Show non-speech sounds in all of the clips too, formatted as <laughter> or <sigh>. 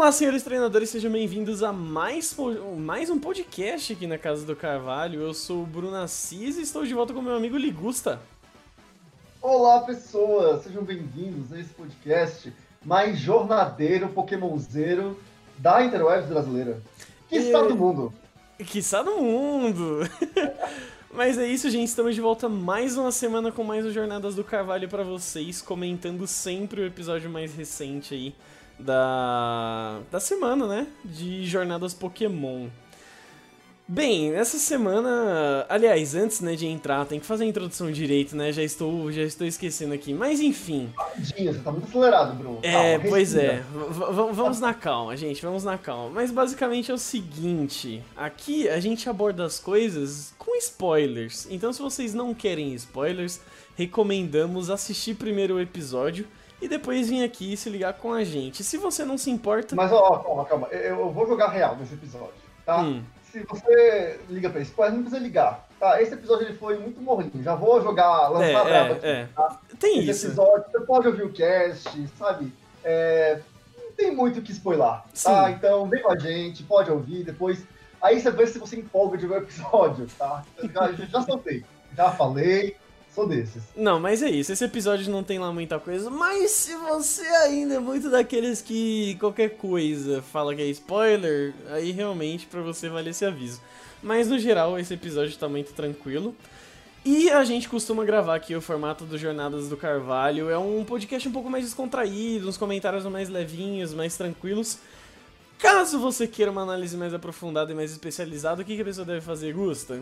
Olá, senhores treinadores, sejam bem-vindos a mais, mais um podcast aqui na Casa do Carvalho. Eu sou o Bruno Assis e estou de volta com meu amigo Ligusta. Olá, pessoas, sejam bem-vindos a esse podcast mais jornadeiro, pokémonzeiro da Interwebs brasileira. Que está do mundo. Que está do mundo. <laughs> Mas é isso, gente. Estamos de volta mais uma semana com mais o Jornadas do Carvalho para vocês, comentando sempre o episódio mais recente aí da, da semana, né? De Jornadas Pokémon. Bem, essa semana, aliás, antes né, de entrar, tem que fazer a introdução direito, né? Já estou, já estou esquecendo aqui. Mas enfim. Dia, você tá muito acelerado, Bruno. É, calma, pois é. V vamos na calma, gente, vamos na calma. Mas basicamente é o seguinte: aqui a gente aborda as coisas com spoilers. Então, se vocês não querem spoilers, recomendamos assistir primeiro o episódio e depois vir aqui se ligar com a gente. Se você não se importa. Mas, ó, calma, calma. Eu, vou jogar real nesse episódio, tá? Hum. Se você liga pra spoiler, não precisa ligar. Tá, esse episódio ele foi muito morrinho. Já vou jogar, lançar é, brava aqui. É. Tá? Tem esse isso. episódio, você pode ouvir o cast, sabe? É, não tem muito o que spoiler, tá? Sim. Então, vem com a gente, pode ouvir, depois. Aí você vê se você empolga de ver o episódio, tá? Já, já soltei, já falei, Sou desses. Não, mas é isso. Esse episódio não tem lá muita coisa. Mas se você ainda é muito daqueles que qualquer coisa fala que é spoiler, aí realmente para você vale esse aviso. Mas no geral, esse episódio tá muito tranquilo. E a gente costuma gravar aqui o formato do Jornadas do Carvalho. É um podcast um pouco mais descontraído, uns comentários mais levinhos, mais tranquilos. Caso você queira uma análise mais aprofundada e mais especializada, o que, que a pessoa deve fazer, Gusta?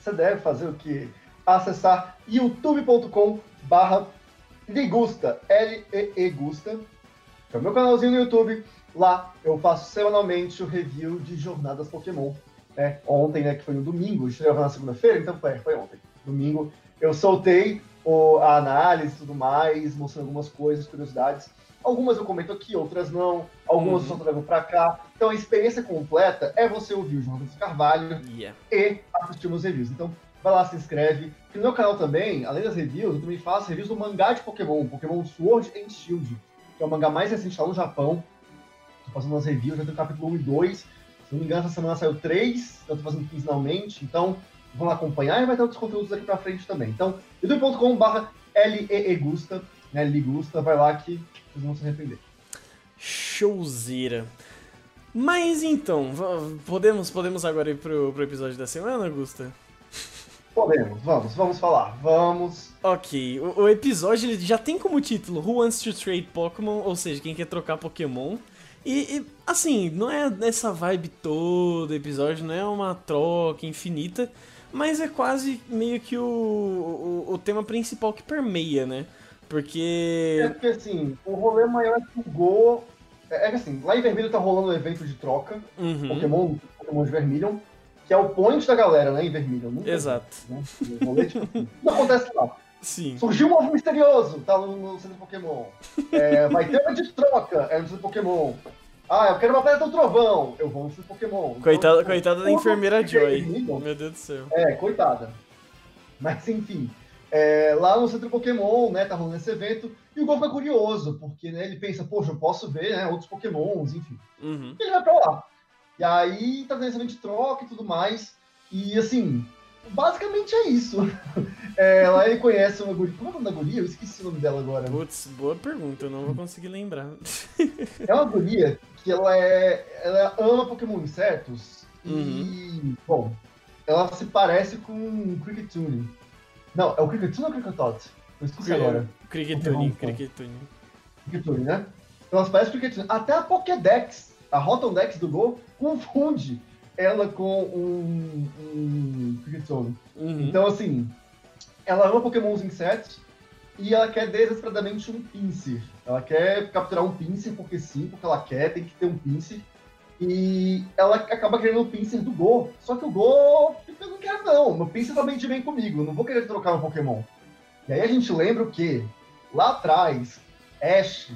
Você deve fazer o quê? Acessar youtube.com barra Ligusta, L-E-E Gusta, que é o meu canalzinho no YouTube. Lá eu faço semanalmente o review de Jornadas Pokémon. É, ontem, né, que foi no domingo, estreava na segunda-feira, então foi, foi ontem. Domingo eu soltei o, a análise e tudo mais, mostrando algumas coisas, curiosidades. Algumas eu comento aqui, outras não. Algumas uhum. eu só trago pra cá. Então a experiência completa é você ouvir o Jornal do Carvalho yeah. e assistir meus reviews. Então vai lá, se inscreve. E no meu canal também, além das reviews, eu também faço reviews do mangá de Pokémon, Pokémon Sword and Shield, que é o mangá mais recente lá no Japão. Tô fazendo umas reviews, já tem o capítulo 1 e 2. Se não me engano, essa semana saiu 3, eu tô fazendo quinzenalmente, então vão lá acompanhar e vai ter outros conteúdos aqui pra frente também. Então, youtube.com.br LEEGusta, né, Ligusta, vai lá que vocês vão se arrepender. Showzira. Mas então, podemos, podemos agora ir pro, pro episódio da semana, Gusta? Podemos, vamos, vamos falar, vamos. Ok, o, o, episódio já tem como título Who Wants to Trade Pokémon, ou seja, quem quer trocar Pokémon. E, e, assim, não é essa vibe toda episódio, não é uma troca infinita, mas é quase meio que o, o, o tema principal que permeia, né? Porque. É porque assim, o rolê maior é que o Go. É, é que assim, lá em Vermelho tá rolando um evento de troca, uhum. Pokémon, Pokémon de Vermilion que é o point da galera, né, em vermelho. Nunca, Exato. Né? Tipo, não acontece lá. Sim. Surgiu um ovo misterioso, tá no, no centro Pokémon. É, vai ter uma de troca, é no centro Pokémon. Ah, eu quero uma pedra do trovão. Eu vou no centro Pokémon. Coitada, então, coitada da enfermeira Joy. Meu Deus do céu. É, coitada. Mas enfim. É, lá no centro Pokémon, né, tá rolando esse evento, e o Gol fica curioso, porque né, ele pensa, poxa, eu posso ver né, outros Pokémons, enfim. Uhum. E ele vai pra lá. E aí tá tendo de troca e tudo mais. E assim, basicamente é isso. <laughs> É, lá ele conhece uma guria. Como é o nome da guria? Eu esqueci o nome dela agora. Putz, boa pergunta, eu não vou conseguir lembrar. <laughs> É uma guria que ela é. Ela ama Pokémon insetos. Uhum. E. Bom, ela se parece com Cricketune. Não, é o Cricketune ou o Cricketot? Eu esqueci agora. Cricketune, Cricketune. Cricketune, né? Ela se parece com o Cricketune. Até a Pokédex a Rotom Dex do Go confunde ela com um, um Uhum. Então, assim, ela ama Pokémons insetos e ela quer desesperadamente um Pinsir. Ela quer capturar um Pinsir porque sim, porque ela quer, tem que ter um Pinsir. E ela acaba querendo o Pinsir do Go. Só que o Go eu não quero não. Meu Pinsir também de bem comigo. Eu não vou querer trocar meu Pokémon. E aí a gente lembra o que lá atrás, Ash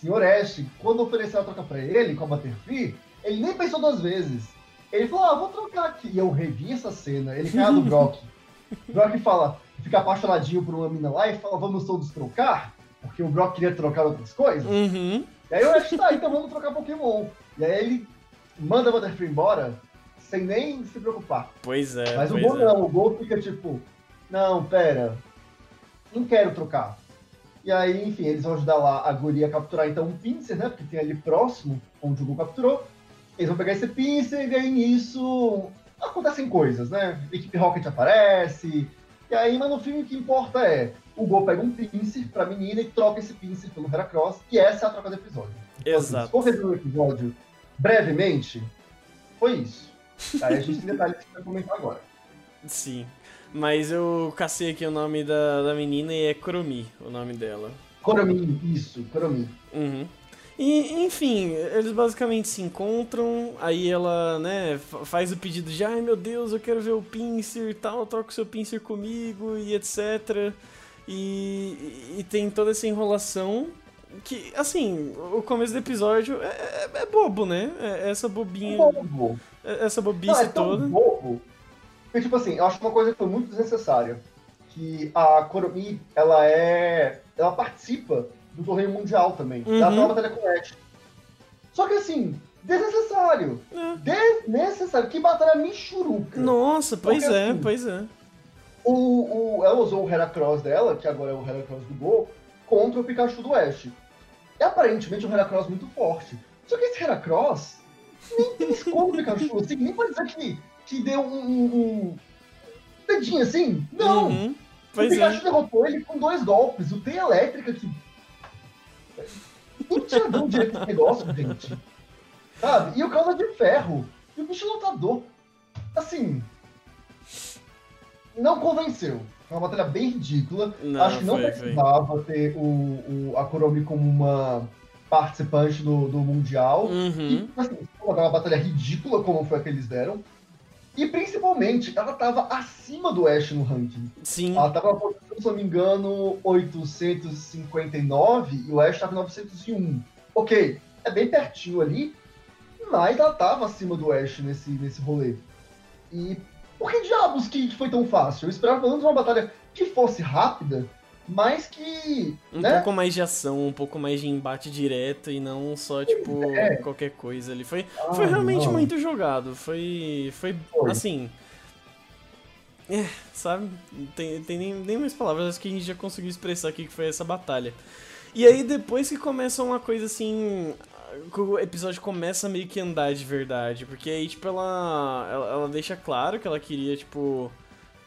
Senhor Ash, quando ofereceu a troca para ele com a Butterfree, ele nem pensou duas vezes. Ele falou, ah, vou trocar aqui. E eu revi essa cena, ele cai do <laughs> Brock. Brock fala, fica apaixonadinho por uma mina lá e fala, vamos todos trocar? Porque o Brock queria trocar outras coisas. Uhum. E aí o Ash tá, então vamos trocar Pokémon. E aí ele manda a Butterfree embora sem nem se preocupar. Pois é. Mas o Gol é. não, o Gol fica tipo, não, pera, não quero trocar. E aí, enfim, eles vão ajudar lá a guria a capturar então um Pinsir, né? Porque tem ali próximo, onde o Gol capturou. Eles vão pegar esse Pinsir e aí nisso acontecem coisas, né? Equipe Rocket aparece. E aí, mas no filme o que importa é o Gol pega um Pinsir pra menina e troca esse Pinsir pelo Heracross. E essa é a troca do episódio. Então, assim, Exato. Se for resumir o episódio brevemente, foi isso. Aí a gente tem detalhes que vai comentar agora. Sim. Mas eu cacei aqui o nome da, da menina e é Coromi, o nome dela. Coromi, isso, Coromi. Uhum. E, enfim, eles basicamente se encontram, aí ela, né, fa- faz o pedido de, ai meu Deus, eu quero ver o Pinsir e tal, troca o seu Pinsir comigo e etc. E, e tem toda essa enrolação que, assim, o começo do episódio é, é- é bobo, né? É essa bobinha, Bobo. é- essa Não, bobice é tão toda. bobo. Porque, tipo assim, eu acho uma coisa que foi muito desnecessária. Que a Coromi, ela é. Ela participa do torneio mundial também. Uhum. Tem com o Ash. Só que assim, desnecessário. É. Desnecessário. Que batalha michuruca. Nossa, pois Porque, é, assim, pois é. O, o, ela usou o Heracross dela, que agora é o Heracross do Gol, contra o Pikachu do Oeste. E aparentemente um Heracross muito forte. Só que esse Heracross nem piscou no Pikachu, assim, nem pode dizer que, que deu um, um, um dedinho assim. Não! Uhum, o Pikachu é. derrotou ele com dois golpes. O Teia Elétrica que. Dado direito esse negócio, gente. Sabe? E o Cauda de Ferro. E o bicho lutador. Assim. Não convenceu. Foi uma batalha bem ridícula. Não, Acho que não foi, foi. precisava ter o, o, a Kuromi como uma participante do, do Mundial. Uhum. E, assim, foi uma batalha ridícula como foi a que eles deram. E principalmente, ela tava acima do Ash no ranking. Sim. Ela tava na posição, se eu não me engano, 859 e o Ash tava em 901. Ok, é bem pertinho ali, mas ela tava acima do Ash nesse, nesse rolê. E por que diabos que foi tão fácil? Eu esperava pelo menos uma batalha que fosse rápida, mas que. Um né? pouco mais de ação, um pouco mais de embate direto e não só, tipo, é. qualquer coisa ali. Foi, Ah, foi realmente não. muito jogado. Foi. Foi, Foi. assim. É, sabe? Tem, tem nem, nem mais palavras acho que a gente já conseguiu expressar aqui que foi essa batalha. E aí depois que começa uma coisa assim. O episódio começa a meio que andar de verdade. Porque aí, tipo, ela, ela, ela deixa claro que ela queria, tipo.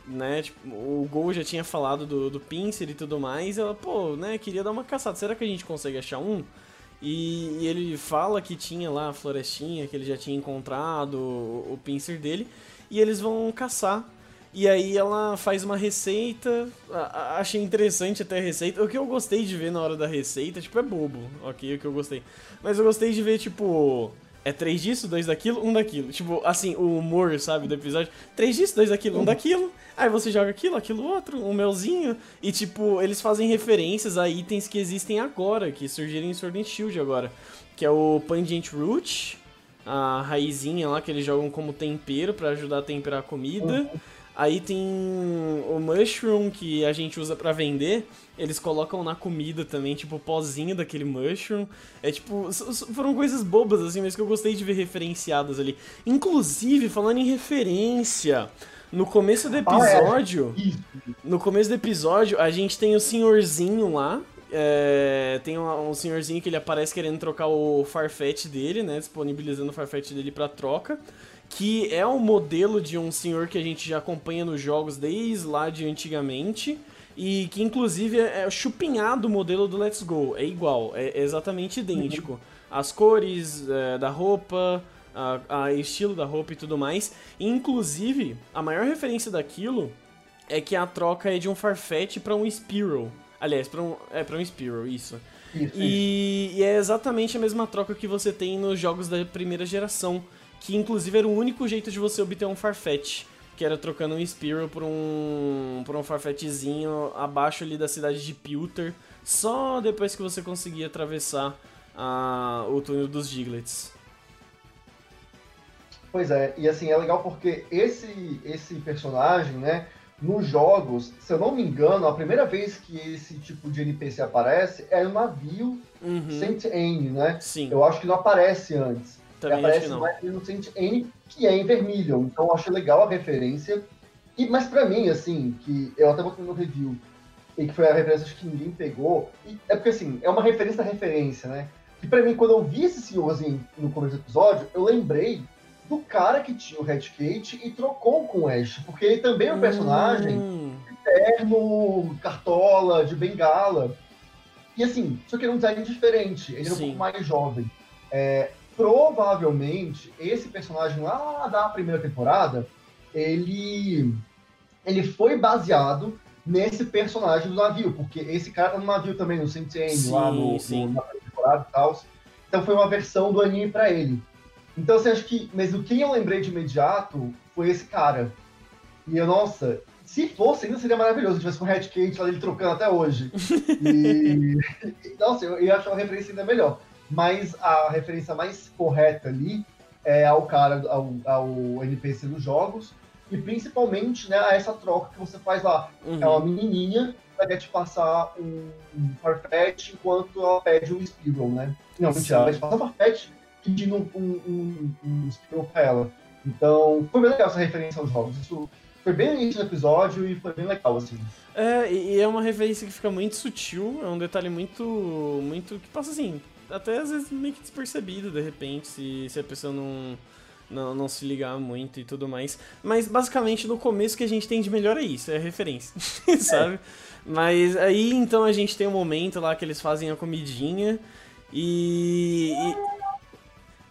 Né, tipo, o Gol já tinha falado do, do Pinsir e tudo mais. Ela, pô, né, queria dar uma caçada. Será que a gente consegue achar um? E, e ele fala que tinha lá a florestinha, que ele já tinha encontrado o, o Pinsir dele. E eles vão caçar. E aí ela faz uma receita. a- a- achei interessante até a receita. O que eu gostei de ver na hora da receita, tipo, é bobo, ok? O que eu gostei. Mas eu gostei de ver, tipo. É três disso, dois daquilo, um daquilo. Tipo, assim, o humor, sabe, do episódio. Três disso, dois daquilo, um daquilo. Aí você joga aquilo, aquilo outro, um melzinho. E, tipo, eles fazem referências a itens que existem agora, que surgiram em Sword and Shield agora. Que é o Pungent Root, a raizinha lá que eles jogam como tempero pra ajudar a temperar a comida. Aí tem o mushroom que a gente usa pra vender. Eles colocam na comida também, tipo, o pozinho daquele mushroom. É tipo, foram coisas bobas assim, mas que eu gostei de ver referenciadas ali. Inclusive, falando em referência, no começo do Ah, é. episódio, no começo do episódio, a gente tem o senhorzinho lá. é, tem um, um senhorzinho que ele aparece querendo trocar o Farfetch dele, né? Disponibilizando o Farfetch dele pra troca. Que é o modelo de um senhor que a gente já acompanha nos jogos desde lá de antigamente. E que inclusive é é chupinhado o modelo do Let's Go. É igual, é exatamente idêntico. As cores é, da roupa, a, a estilo da roupa e tudo mais. E, inclusive, a maior referência daquilo é que a troca é de um Farfetch pra um Spearow. Aliás, pra um, é pra um Spearow, isso. Isso, isso. E, e é exatamente a mesma troca que você tem nos jogos da primeira geração, que inclusive era o único jeito de você obter um Farfetch, que era trocando um Spearow por um por um Farfetchzinho abaixo ali da cidade de Pilter, só depois que você conseguia atravessar a, o túnel dos Giglets. Pois é, e assim, é legal porque esse, esse personagem, né, nos jogos, se eu não me engano, a primeira vez que esse tipo de NPC aparece é no navio Uhum. Saint Anne, né? Sim, Eu acho que não aparece antes. Também acho aparece não. mais no Saint Anne, que é em vermelho. Então eu achei legal a referência. E, mas pra mim, assim, que eu até botei no review, e que foi a referência acho que ninguém pegou, é porque assim, é uma referência da referência, né? E pra mim, quando eu vi esse senhorzinho no começo do episódio, eu lembrei do cara que tinha o Red Kate e trocou com o Ash, porque ele também é um personagem Hum, terno, cartola, de bengala. E assim, só que ele é um design diferente, ele é um pouco mais jovem. É, provavelmente, esse personagem lá da primeira temporada, ele, ele foi baseado nesse personagem do navio, porque esse cara tá no navio também, no Sentinel, lá no, sim. no- na primeira temporada e tal. Então foi uma versão do anime pra ele. Então você acha que. Mas o quem eu lembrei de imediato foi esse cara. E eu, nossa, se fosse, ainda seria maravilhoso se tivesse com o Red Kate lá ele trocando até hoje. <laughs> E. <laughs> nossa, eu ia achar uma referência ainda melhor. Mas a referência mais correta ali é ao cara, ao, ao NPC dos jogos. E principalmente né, a essa troca que você faz lá. uhum. É uma menininha que quer te passar um um Farfetch enquanto ela pede um Spearow, né? Não, Sim. mentira, ela vai te passar um Farfetch pedindo um, um, um, um Spearow pra ela. Então, foi bem legal essa referência aos jogos. Isso foi bem no início do episódio e foi bem legal, assim. É, e e é uma referência que fica muito sutil, é um detalhe muito. muito. que passa assim, até às vezes meio que despercebido de repente, se, se a pessoa não, não, não se ligar muito e tudo mais. Mas basicamente no começo que a gente tem de melhor é isso, é referência, <laughs> sabe? Mas aí então a gente tem um momento lá que eles fazem a comidinha e. e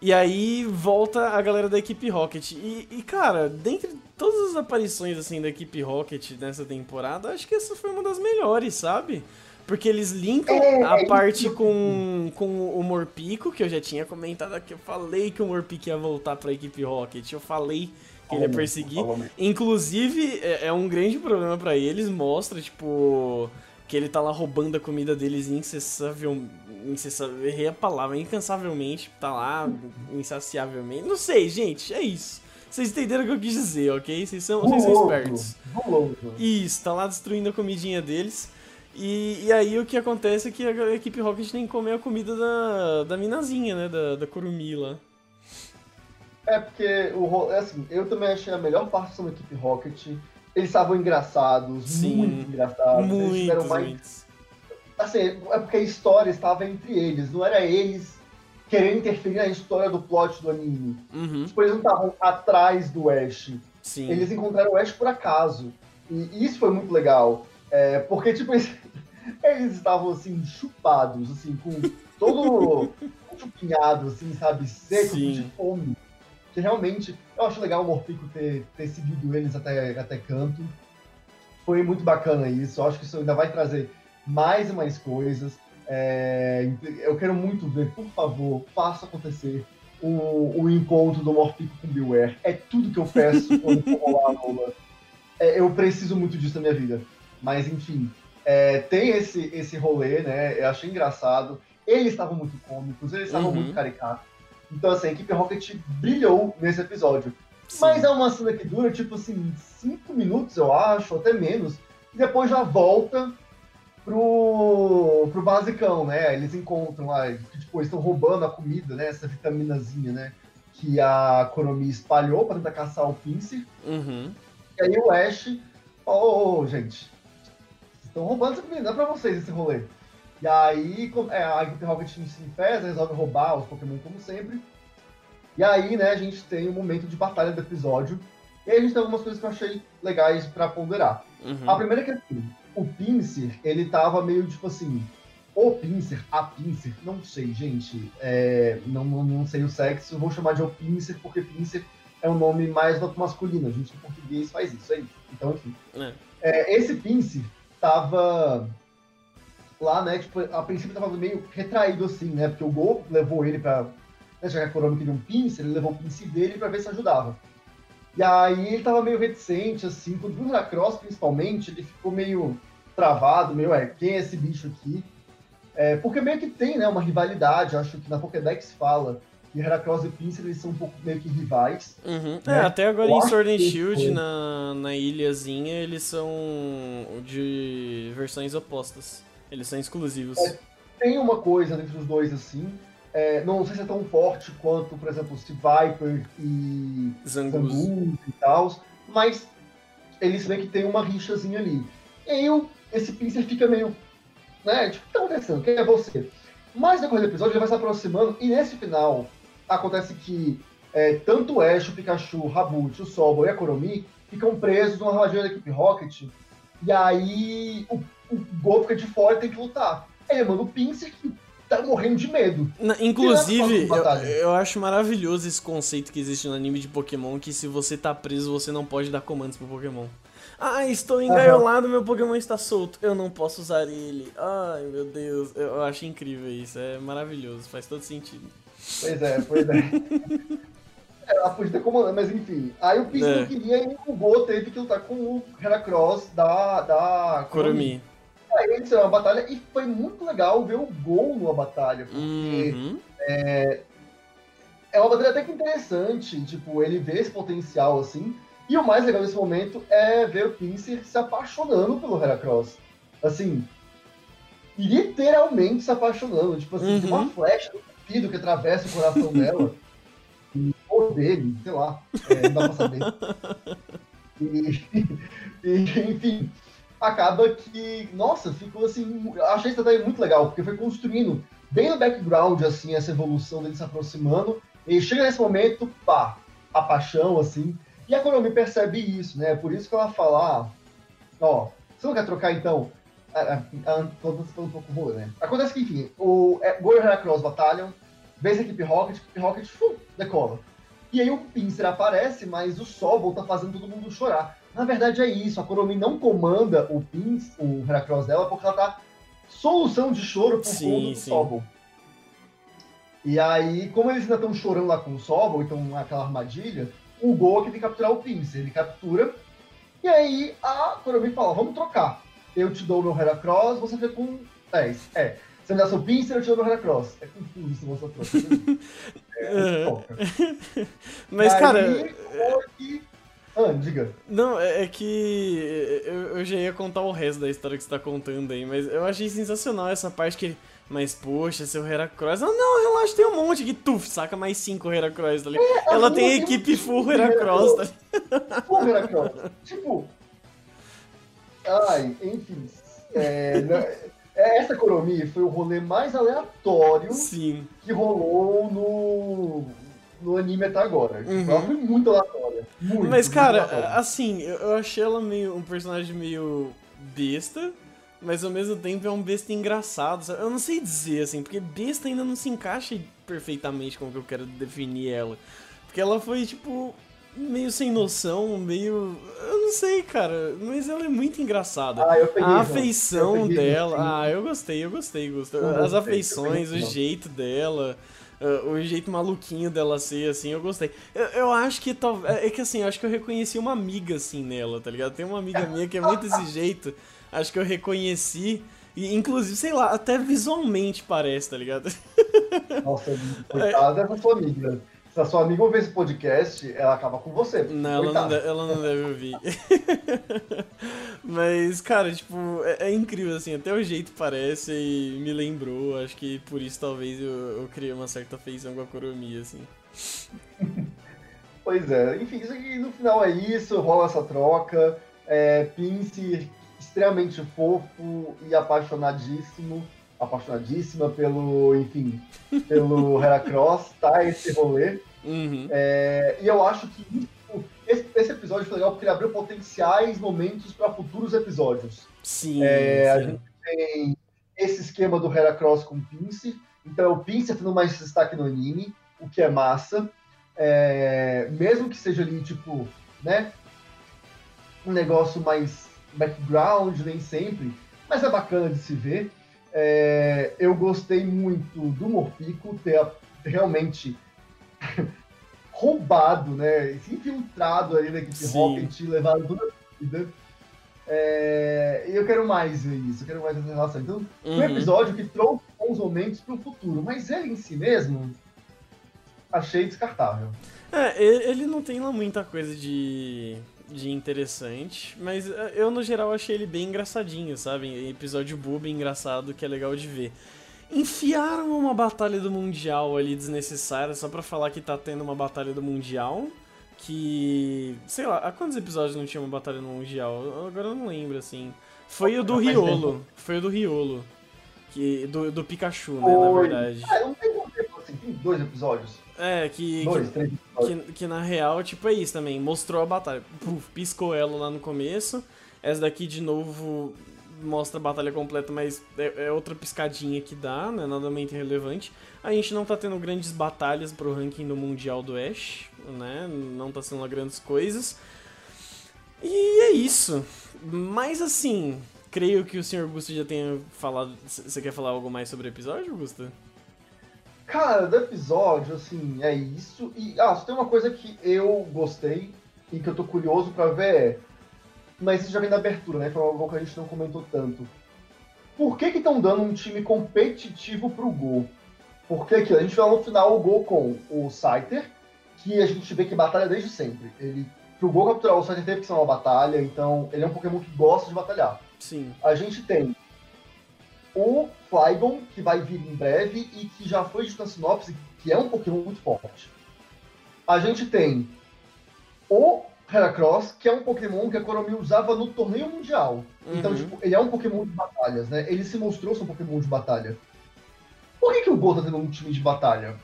e aí volta a galera da equipe Rocket. E, e, cara, dentre todas as aparições assim da equipe Rocket nessa temporada, acho que essa foi uma das melhores, sabe? Porque eles linkam É, a é parte com, com o Morpico, que eu já tinha comentado aqui. Eu falei que o Morpico ia voltar pra equipe Rocket. Eu falei que ele ia perseguir. Inclusive, é, é um grande problema pra eles, mostra, tipo, que ele tá lá roubando a comida deles incessável, incessável errei a palavra, incansavelmente, tá lá, insaciavelmente. Não sei, gente, é isso. Vocês entenderam o que eu quis dizer, ok? Vocês são, vocês são espertos. Isso, tá lá destruindo a comidinha deles. E, e aí o que acontece é que a equipe Rocket tem que comer a comida da, da minazinha, né? Da, da Kurumi lá. É porque o é assim, eu também achei a melhor parte da equipe Rocket. Eles estavam engraçados, Sim. muito engraçados. Eles tiveram Muitos, mais muitos. assim, é porque a história estava entre eles, não era eles querendo interferir na história do plot do anime. Uhum, Tipo, eles não estavam atrás do Ash. sim. Eles encontraram o Ash por acaso. E isso foi muito legal. É, porque, tipo, eles, <laughs> eles estavam, assim, chupados, assim, com todo chupinhado, assim, sabe? Seco, Sim. de fome. Que realmente, eu acho legal o Morpico ter, ter seguido eles até, até canto. Foi muito bacana isso. Eu acho que isso ainda vai trazer mais e mais coisas. É, eu quero muito ver, por favor, faça acontecer o, o encontro do Morpico com o Beware. É tudo que eu peço quando for rolar a Lola. É, eu preciso muito disso na minha vida. Mas, enfim, é, tem esse, esse rolê, né? Eu achei engraçado. Eles estavam muito cômicos, eles estavam Uhum. muito caricatos. Então, assim, a equipe Rocket brilhou nesse episódio. sim. Mas é uma cena que dura, tipo assim, cinco minutos, eu acho, até menos. E depois já volta pro, pro basicão, né? Eles encontram lá, que, tipo, eles estão roubando a comida, né? Essa vitaminazinha, né? Que a Koromi espalhou pra tentar caçar o Pincel. Uhum. E aí o Ash falou, ô, gente, estão roubando essa comida, é pra vocês esse rolê. E aí é, a equipe Rocket se enfesa, resolve roubar os Pokémon como sempre. E aí, né, a gente tem o momento de batalha do episódio. E aí a gente tem algumas coisas que eu achei legais pra ponderar. Uhum. A primeira é que assim, o Pinsir, ele tava meio tipo assim. O Pinsir, a Pinsir, não sei, gente. é, não, não, não sei o sexo, vou chamar de O Pinsir, porque Pinsir é um nome mais masculino. A gente em português faz isso, é isso. Então, enfim. É. É, esse Pinsir tava lá, né? Tipo, a princípio tava meio retraído assim, né? Porque o Go levou ele pra. Né, já que a Kurama queria um Pinsir, ele levou o Pinsir dele pra ver se ajudava. E aí ele tava meio reticente, assim, quando viu na Cross, principalmente, ele ficou meio travado, meio, é, quem é esse bicho aqui? É, porque meio que tem, né, uma rivalidade, acho que na Pokédex fala e Heracross e Pinsir eles são um pouco meio que rivais. Uhum. Né? É, até agora Eu em Sword and Shield, foi. na, na ilhazinha, eles são de versões opostas. Eles são exclusivos. É. Tem uma coisa entre os dois assim. é, não sei se é tão forte quanto, por exemplo, se Viper e Zangus. Zangus e tal, mas eles meio que tem uma rixazinha ali. E aí o- esse Pinsir fica meio, né, tipo, o que tá acontecendo? Quem é você? Mas depois do episódio ele vai se aproximando e nesse final acontece que é, tanto o Ash, o Pikachu, o Rabut, o Sobol e a Koromi ficam presos numa armadilha da equipe Rocket e aí o, o Go fica de fora e tem que lutar. Ele manda o Pinsir que tá morrendo de medo. Na- inclusive, eu, eu acho maravilhoso esse conceito que existe no anime de Pokémon, que se você tá preso, você não pode dar comandos pro Pokémon. Ah, estou engaiolado, meu Pokémon está solto. Eu não posso usar ele. Ai, meu Deus. Eu acho incrível isso. É maravilhoso. Faz todo sentido. Pois é, pois é. <laughs> É, Ela podia ter comandado, mas enfim. Aí o Pinsir É. não queria e o Go teve que lutar com o Heracross da, da Koromi. Aí eles uma batalha e foi muito legal ver o Gol numa batalha. Porque Uhum. é uma batalha até que interessante, tipo, ele vê esse potencial assim. E o mais legal nesse momento é ver o Pinsir se apaixonando pelo Heracross. Assim, literalmente se apaixonando. Tipo assim, tem uma Uhum. flecha do cupido que atravessa o coração dela. Ou dele, sei lá. É, não dá pra saber. E, e, enfim, acaba que, nossa, ficou assim, achei isso daí muito legal, porque foi construindo bem no background, assim, essa evolução dele se aproximando, e chega nesse momento, pá, a paixão, assim, e a Konami percebe isso, né, por isso que ela fala, ah, ó, você não quer trocar, então? Tô um pouco né? Acontece que, enfim, o é, e o Heracross batalham, vence a equipe Rocket, a equipe Rocket, fum, decola. E aí o Pinsir aparece, mas o Sobol tá fazendo todo mundo chorar. Na verdade é isso, a Koromi não comanda o Pins, o Heracross dela, porque ela tá solução de choro por Sim, conta do sim. Sobol. E aí, como eles ainda estão chorando lá com o Sobol, então naquela armadilha, o Go que tem que capturar o Pinsir. Ele captura, e aí a Koromi fala, vamos trocar. Eu te dou o meu Heracross, você fica com 10. É, você me dá seu Pinsir, eu te dou meu Heracross. É confuso isso, moça troca. <laughs> É, Uhum. <laughs> foca. Mas, Aí, cara, foi Ah, diga. Não, é, é que eu, eu já ia contar o resto da história que você tá contando aí, mas eu achei sensacional essa parte que ele. Mas poxa, seu Heracross. Ah, não, relaxa, tem um monte aqui. Tuf, saca mais cinco Heracross, tá ligado? Ela as tem equipe full de Heracross, tá? Pô, Heracross. tipo. Ai, enfim. É, não- é, essa Koromi foi o rolê mais aleatório Sim. que rolou no, no anime até agora. Tipo, Uhum. Ela foi muito aleatória. Muito, Mas, muito cara, aleatória. assim, eu, achei ela meio um personagem meio besta, mas ao mesmo tempo é um besta engraçado. sabe? Eu não sei dizer, assim, porque besta ainda não se encaixa perfeitamente com o que eu quero definir ela. Porque ela foi, tipo, meio sem noção, meio. Eu não sei, cara, mas ela é muito engraçada. Ah, eu peguei, A afeição peguei, dela. sim. Ah, eu gostei, eu gostei, gostei. Eu As gostei, afeições, o peguei, não. jeito dela. ah, o jeito maluquinho dela ser, assim, eu gostei. Eu, eu acho que tal. É é que assim, eu acho que eu reconheci uma amiga assim nela, tá ligado? Tem uma amiga minha que é muito desse <laughs> jeito. Acho que eu reconheci. E, inclusive, sei lá, até visualmente parece, tá ligado? Nossa, <laughs> coitada dessa sua amiga. Se a sua amiga ouvir esse podcast, ela acaba com você. Não, ela não, deve, ela não deve ouvir. <laughs> Mas, cara, tipo, é, é incrível, assim, até o jeito parece e me lembrou. Acho que por isso talvez eu, eu criei uma certa afeição com a Koromi, assim. <laughs> Pois é, enfim, isso aqui no final é isso, rola essa troca. É, Pince extremamente fofo e apaixonadíssimo, apaixonadíssima pelo, enfim, pelo Heracross, tá? Esse rolê. Uhum. É, e eu acho que isso- esse, esse episódio foi legal porque ele abriu potenciais momentos para futuros episódios. Sim, É, a sim. gente tem esse esquema do Heracross com o Pince. Então, o Pince tendo mais destaque no anime, o que é massa. É, mesmo que seja ali, tipo, né? Um negócio mais background, nem sempre. Mas é bacana de se ver. É, eu gostei muito do Morpico ter a- realmente <laughs> roubado, né? Se infiltrado ali na equipe. Rocket e levado toda a vida. É, e eu quero mais ver isso, eu quero mais essa relação. Então, foi um Uhum. episódio que trouxe bons momentos pro futuro, mas ele em si mesmo. achei descartável. É, ele não tem lá muita coisa de, de interessante, mas é, eu no geral achei ele bem engraçadinho, sabe? Episódio boob engraçado que é legal de ver. Enfiaram uma batalha do Mundial ali desnecessária só pra falar que tá tendo uma batalha do Mundial. Que. Sei lá, há quantos episódios não tinha uma batalha no Mundial? Agora eu não lembro, assim. Foi o do Riolo. Foi o do Riolo. Que, do, do Pikachu, né, na verdade. É, não tem muito tempo assim, tem dois episódios. É, que, Dois, que, três episódios. que, que na real, tipo, é isso também. Mostrou a batalha. Puf, piscou ela lá no começo. Essa daqui, de novo, mostra a batalha completa, mas é, é outra piscadinha que dá, né? Nada muito relevante. A gente não tá tendo grandes batalhas pro ranking do Mundial do Ash, né? Não tá sendo grandes coisas. E é isso. Mas assim, creio que o Sr. Augusto já tenha falado. Você quer falar algo mais sobre o episódio, Augusto? Cara, do episódio, assim, é isso. E, ah, tem uma coisa que eu gostei e que eu tô curioso pra ver é. Mas isso já vem da abertura, né? Foi algo que a gente não comentou tanto. Por que que estão dando um time competitivo pro Gol? Porque aqui, a gente lá no final o Gol com o Scyther, que a gente vê que batalha desde sempre. Ele, pro Gol capturar o Scyther teve que ser uma batalha, então ele é um Pokémon que gosta de batalhar. Sim. A gente tem o Flygon, que vai vir em breve e que já foi de sinopse, que é um Pokémon muito forte. A gente tem o Heracross, que é um Pokémon que a Konami usava no torneio mundial. Então, Uhum. tipo, ele é um Pokémon de batalhas, né? Ele se mostrou ser um Pokémon de batalha. Por que, que o Gol tá tendo um time de batalha?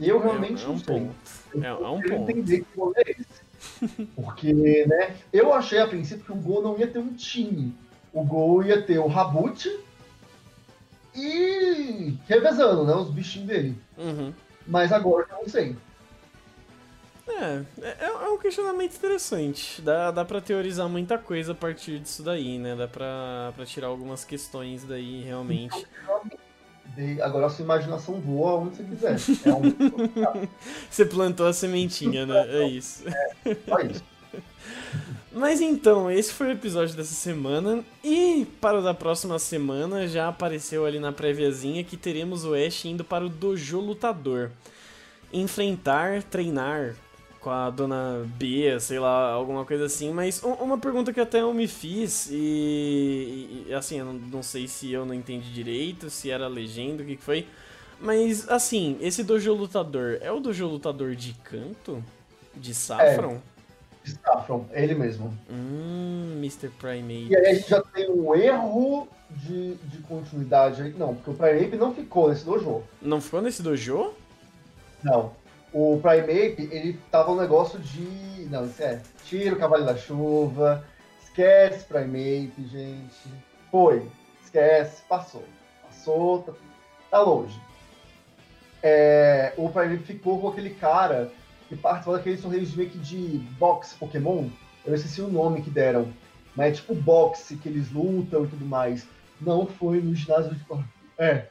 Eu realmente é, é não um sei. ponto. Eu É, é um ponto. entender que rolê é esse. <laughs> Porque, né, eu achei a princípio que o Gol não ia ter um time. O Gol ia ter o Rabut e revezando, né, os bichinhos dele. Uhum. Mas agora eu não sei. É, é, é um questionamento interessante. Dá, dá pra teorizar muita coisa a partir disso daí, né? Dá pra, pra tirar algumas questões daí, realmente. Agora a sua imaginação voa onde você quiser. É um... <laughs> Você plantou a sementinha, né? É isso. Só isso. <laughs> Mas então, esse foi o episódio dessa semana. E para o da próxima semana já apareceu ali na préviazinha que teremos o Ash indo para o Dojo Lutador. Enfrentar, treinar com a dona Bia, sei lá, alguma coisa assim. Mas uma pergunta que até eu me fiz e, e, assim, eu não, não sei se eu não entendi direito, se era legenda, o que, que foi. Mas assim, esse Dojo Lutador é o Dojo Lutador de canto? De Saffron? Saffron, é ele mesmo. Hum, Mr. Primate. E aí a gente já tem um erro de, de continuidade aí. Não, porque o Primeape não ficou nesse dojo. Não ficou nesse dojo? Não. O Primeape, ele tava um negócio de. Não, isso é. Tira o Cavalo da Chuva. Esquece Primeape, gente. Foi. Esquece. Passou. Passou. Tá, tá longe. É, o Primeape ficou com aquele cara que participou daquele torneio de meio que de boxe Pokémon. Eu esqueci o nome que deram. Mas é tipo boxe que eles lutam e tudo mais. Não foi no ginásio de. É.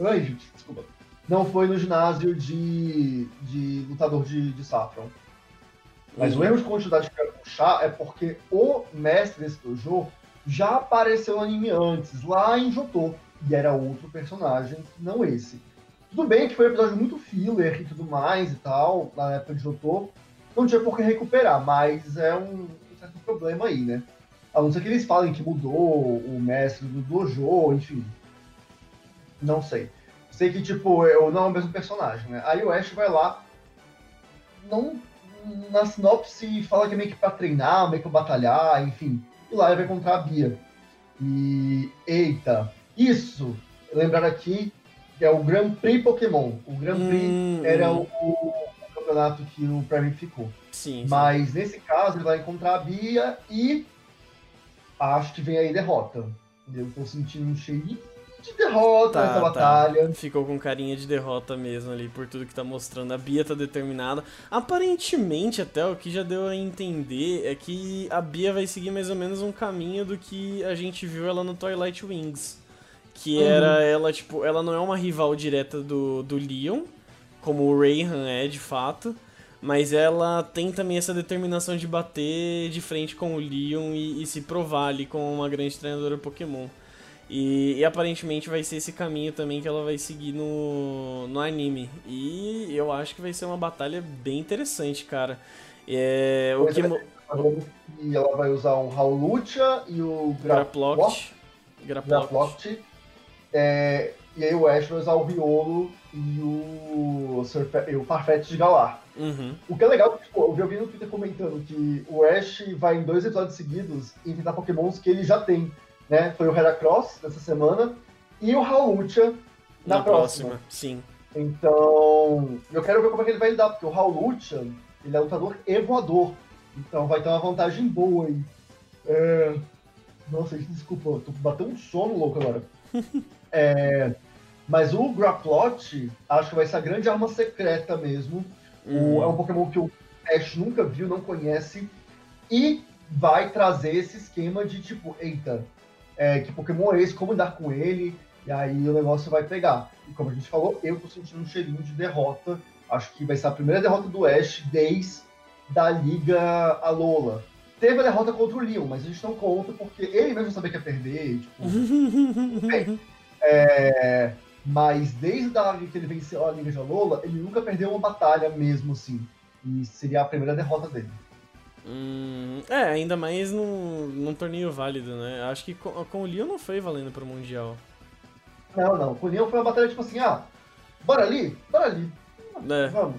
Ai, gente, desculpa não foi no ginásio de, de lutador de, de Saffron. Mas Uhum. o erro de continuidade que eu quero puxar é porque o mestre desse dojo já apareceu no anime antes, lá em Jotô, e era outro personagem, não esse. Tudo bem que foi um episódio muito filler e tudo mais e tal, na época de Jotô, não tinha por que recuperar, mas é um, um certo problema aí, né? A não ser que eles falem que mudou o mestre do dojo, enfim. Não sei. Sei que, tipo, eu não é o mesmo personagem, né? Aí o Ash vai lá, não, na sinopse fala que é meio que pra treinar, meio que pra batalhar, enfim. E lá ele vai encontrar a Bia. E, eita, isso, lembrar aqui que é o Grand Prix Pokémon. O Grand Prix Hum, era o, o campeonato que o Prime ficou. Sim, sim. Mas nesse caso ele vai encontrar a Bia e acho que vem aí derrota. Eu tô sentindo um cheirinho de derrota Tá, nessa tá. batalha. Ficou com carinha de derrota mesmo ali, por tudo que tá mostrando. A Bia tá determinada. Aparentemente, até o que já deu a entender é que a Bia vai seguir mais ou menos um caminho do que a gente viu ela no Twilight Wings. Que Uhum. era ela, tipo, ela não é uma rival direta do, do Leon, como o Rayhan é de fato. Mas ela tem também essa determinação de bater de frente com o Leon e, e se provar ali como uma grande treinadora Pokémon. E, e, aparentemente vai ser esse caminho também que ela vai seguir no, no anime. E eu acho que vai ser uma batalha bem interessante, cara. É, o que... E ela vai usar um Raulucha e o Graploct. Graploct. É, e aí o Ash vai usar o Riolo e o, e o Farfetch de Galar. Uhum. O que é legal, tipo, eu vi alguém no Twitter comentando que o Ash vai em dois episódios seguidos enfrentar pokémons que ele já tem. Né? Foi o Heracross nessa semana e o Hawlucha na, na próxima. próxima. Sim. Então, eu quero ver como é que ele vai lidar, porque o Hawlucha, ele é lutador e voador. Então vai ter uma vantagem boa aí. É... Nossa, desculpa, tô batendo um sono louco agora. <laughs> é... Mas o Graplot, acho que vai ser a grande arma secreta mesmo. Uhum. O... É um Pokémon que o Ash nunca viu, não conhece. E vai trazer esse esquema de tipo, eita, é, que Pokémon é esse, como lidar com ele, e aí o negócio vai pegar. E como a gente falou, eu tô sentindo um cheirinho de derrota. Acho que vai ser a primeira derrota do Ash desde da Liga Alola. Teve a derrota contra o Leon, mas a gente não conta porque ele mesmo sabia que ia perder. Tipo, <laughs> bem, é, mas desde a que ele venceu a Liga de Alola, ele nunca perdeu uma batalha mesmo assim. E seria a primeira derrota dele. Hum, é, ainda mais num, num torneio válido, né? Acho que com, com o Leon não foi valendo pro Mundial. Não, não. Com o Leon foi uma batalha tipo assim, ah, bora ali? Bora ali. É. Vamos.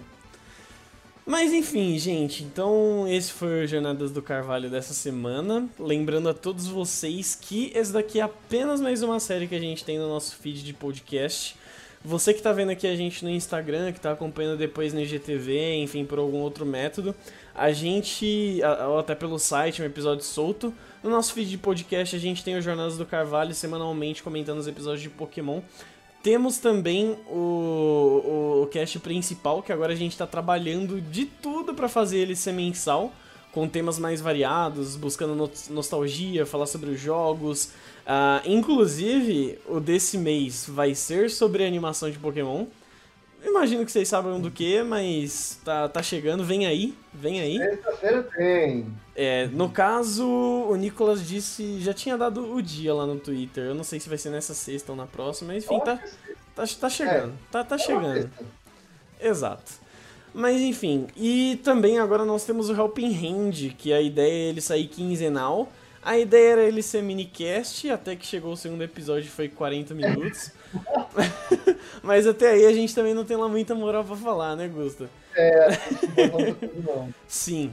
Mas enfim, gente, então esse foi o Jornadas do Carvalho dessa semana. Lembrando a todos vocês que esse daqui é apenas mais uma série que a gente tem no nosso feed de podcast. Você que está vendo aqui a gente no Instagram, que está acompanhando depois no IGTV, enfim, por algum outro método, a gente, ou até pelo site, um episódio solto. No nosso feed de podcast a gente tem o Jornadas do Carvalho semanalmente comentando os episódios de Pokémon. Temos também o, o, cast principal, que agora a gente está trabalhando de tudo para fazer ele ser mensal, com temas mais variados, buscando no nostalgia, falar sobre os jogos. Uh, inclusive, o desse mês vai ser sobre animação de Pokémon. Imagino que vocês sabem do que, mas tá, tá chegando, vem aí, vem aí. Sexta-feira tem. É, no caso, o Nicolas disse, já tinha dado o dia lá no Twitter. Eu não sei se vai ser nessa sexta ou na próxima, mas enfim, tá, tá, tá chegando. É, tá, tá chegando. Exato. Mas enfim, e também agora nós temos o Helping Hand, que a ideia é ele sair quinzenal. A ideia era ele ser minicast, até que chegou o segundo episódio foi 40 minutos. <laughs> Mas até aí a gente também não tem lá muita moral pra falar, né, Gusta? É, não. <laughs> Sim.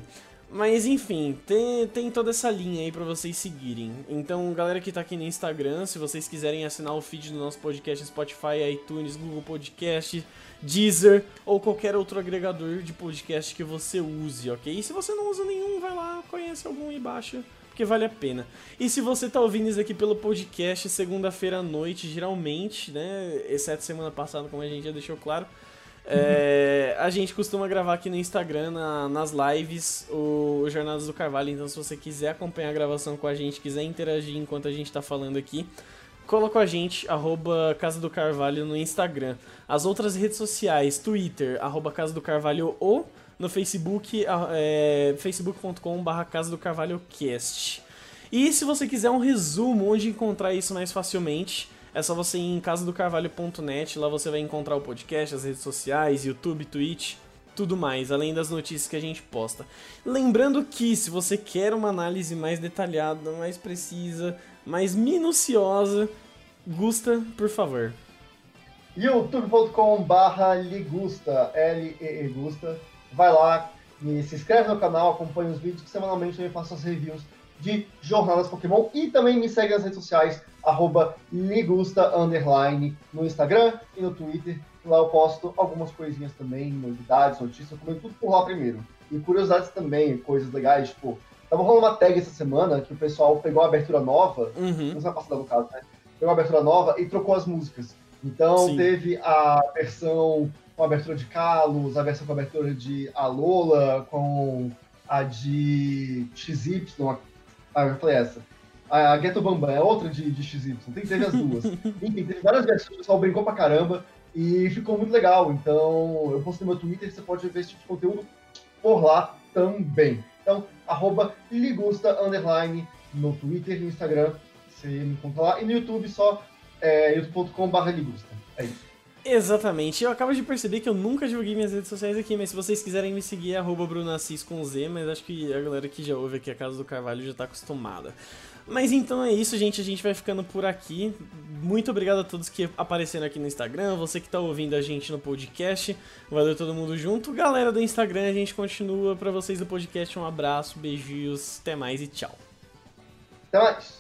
Mas enfim, tem, tem toda essa linha aí para vocês seguirem. Então, galera que tá aqui no Instagram, se vocês quiserem assinar o feed do nosso podcast Spotify, iTunes, Google Podcast, Deezer ou qualquer outro agregador de podcast que você use, ok? E se você não usa nenhum, vai lá, conhece algum e baixa porque vale a pena. E se você tá ouvindo isso aqui pelo podcast segunda-feira à noite, geralmente, né, exceto semana passada, como a gente já deixou claro, é, a gente costuma gravar aqui no Instagram, na, nas lives, o, o Jornadas do Carvalho. Então, se você quiser acompanhar a gravação com a gente, quiser interagir enquanto a gente tá falando aqui, cola com a gente, arroba Casa do Carvalho no Instagram. As outras redes sociais, Twitter, arroba Casa do Carvalho ou no Facebook, é, facebook.com.br Casa do Carvalho Cast. E se você quiser um resumo onde encontrar isso mais facilmente, é só você ir em casadocarvalho.net, lá você vai encontrar o podcast, as redes sociais, YouTube, Twitch, tudo mais, além das notícias que a gente posta. Lembrando que se você quer uma análise mais detalhada, mais precisa, mais minuciosa, Gusta, por favor. youtube.com/ligusta, L-E-E Gusta vai lá e se inscreve no canal, acompanha os vídeos que semanalmente eu faço as reviews de jornadas Pokémon e também me segue nas redes sociais, arroba Ligusta Underline, no Instagram e no Twitter. Lá eu posto algumas coisinhas também, novidades, notícias, eu comento tudo por lá primeiro. E curiosidades também, coisas legais, tipo, tava rolando uma tag essa semana que o pessoal pegou a abertura nova, uhum. não sei passar no caso, né? Pegou a abertura nova e trocou as músicas. Então Sim. teve a versão com a abertura de Kalos, a versão com a abertura de Alola, com a de XY, ah, eu falei essa. A Ghetto Bambam é outra de, de XY, tem ter as duas. <laughs> Enfim, teve várias versões, o pessoal brincou pra caramba e ficou muito legal. Então, eu postei no meu Twitter, você pode ver esse tipo de conteúdo por lá também. Então, arroba Ligusta, underline, no Twitter no Instagram. Você me encontra lá. E no YouTube só é, youtube.com.br ligusta. É isso. Exatamente. Eu acabo de perceber que eu nunca divulguei minhas redes sociais aqui, mas se vocês quiserem me seguir, é Brunassis com Z, mas acho que a galera que já ouve aqui a Casa do Carvalho já tá acostumada. Mas então é isso, gente. A gente vai ficando por aqui. Muito obrigado a todos que apareceram aqui no Instagram, você que tá ouvindo a gente no podcast. Valeu todo mundo junto. Galera do Instagram, a gente continua. Para vocês do podcast, um abraço, beijos, até mais e tchau. Até mais.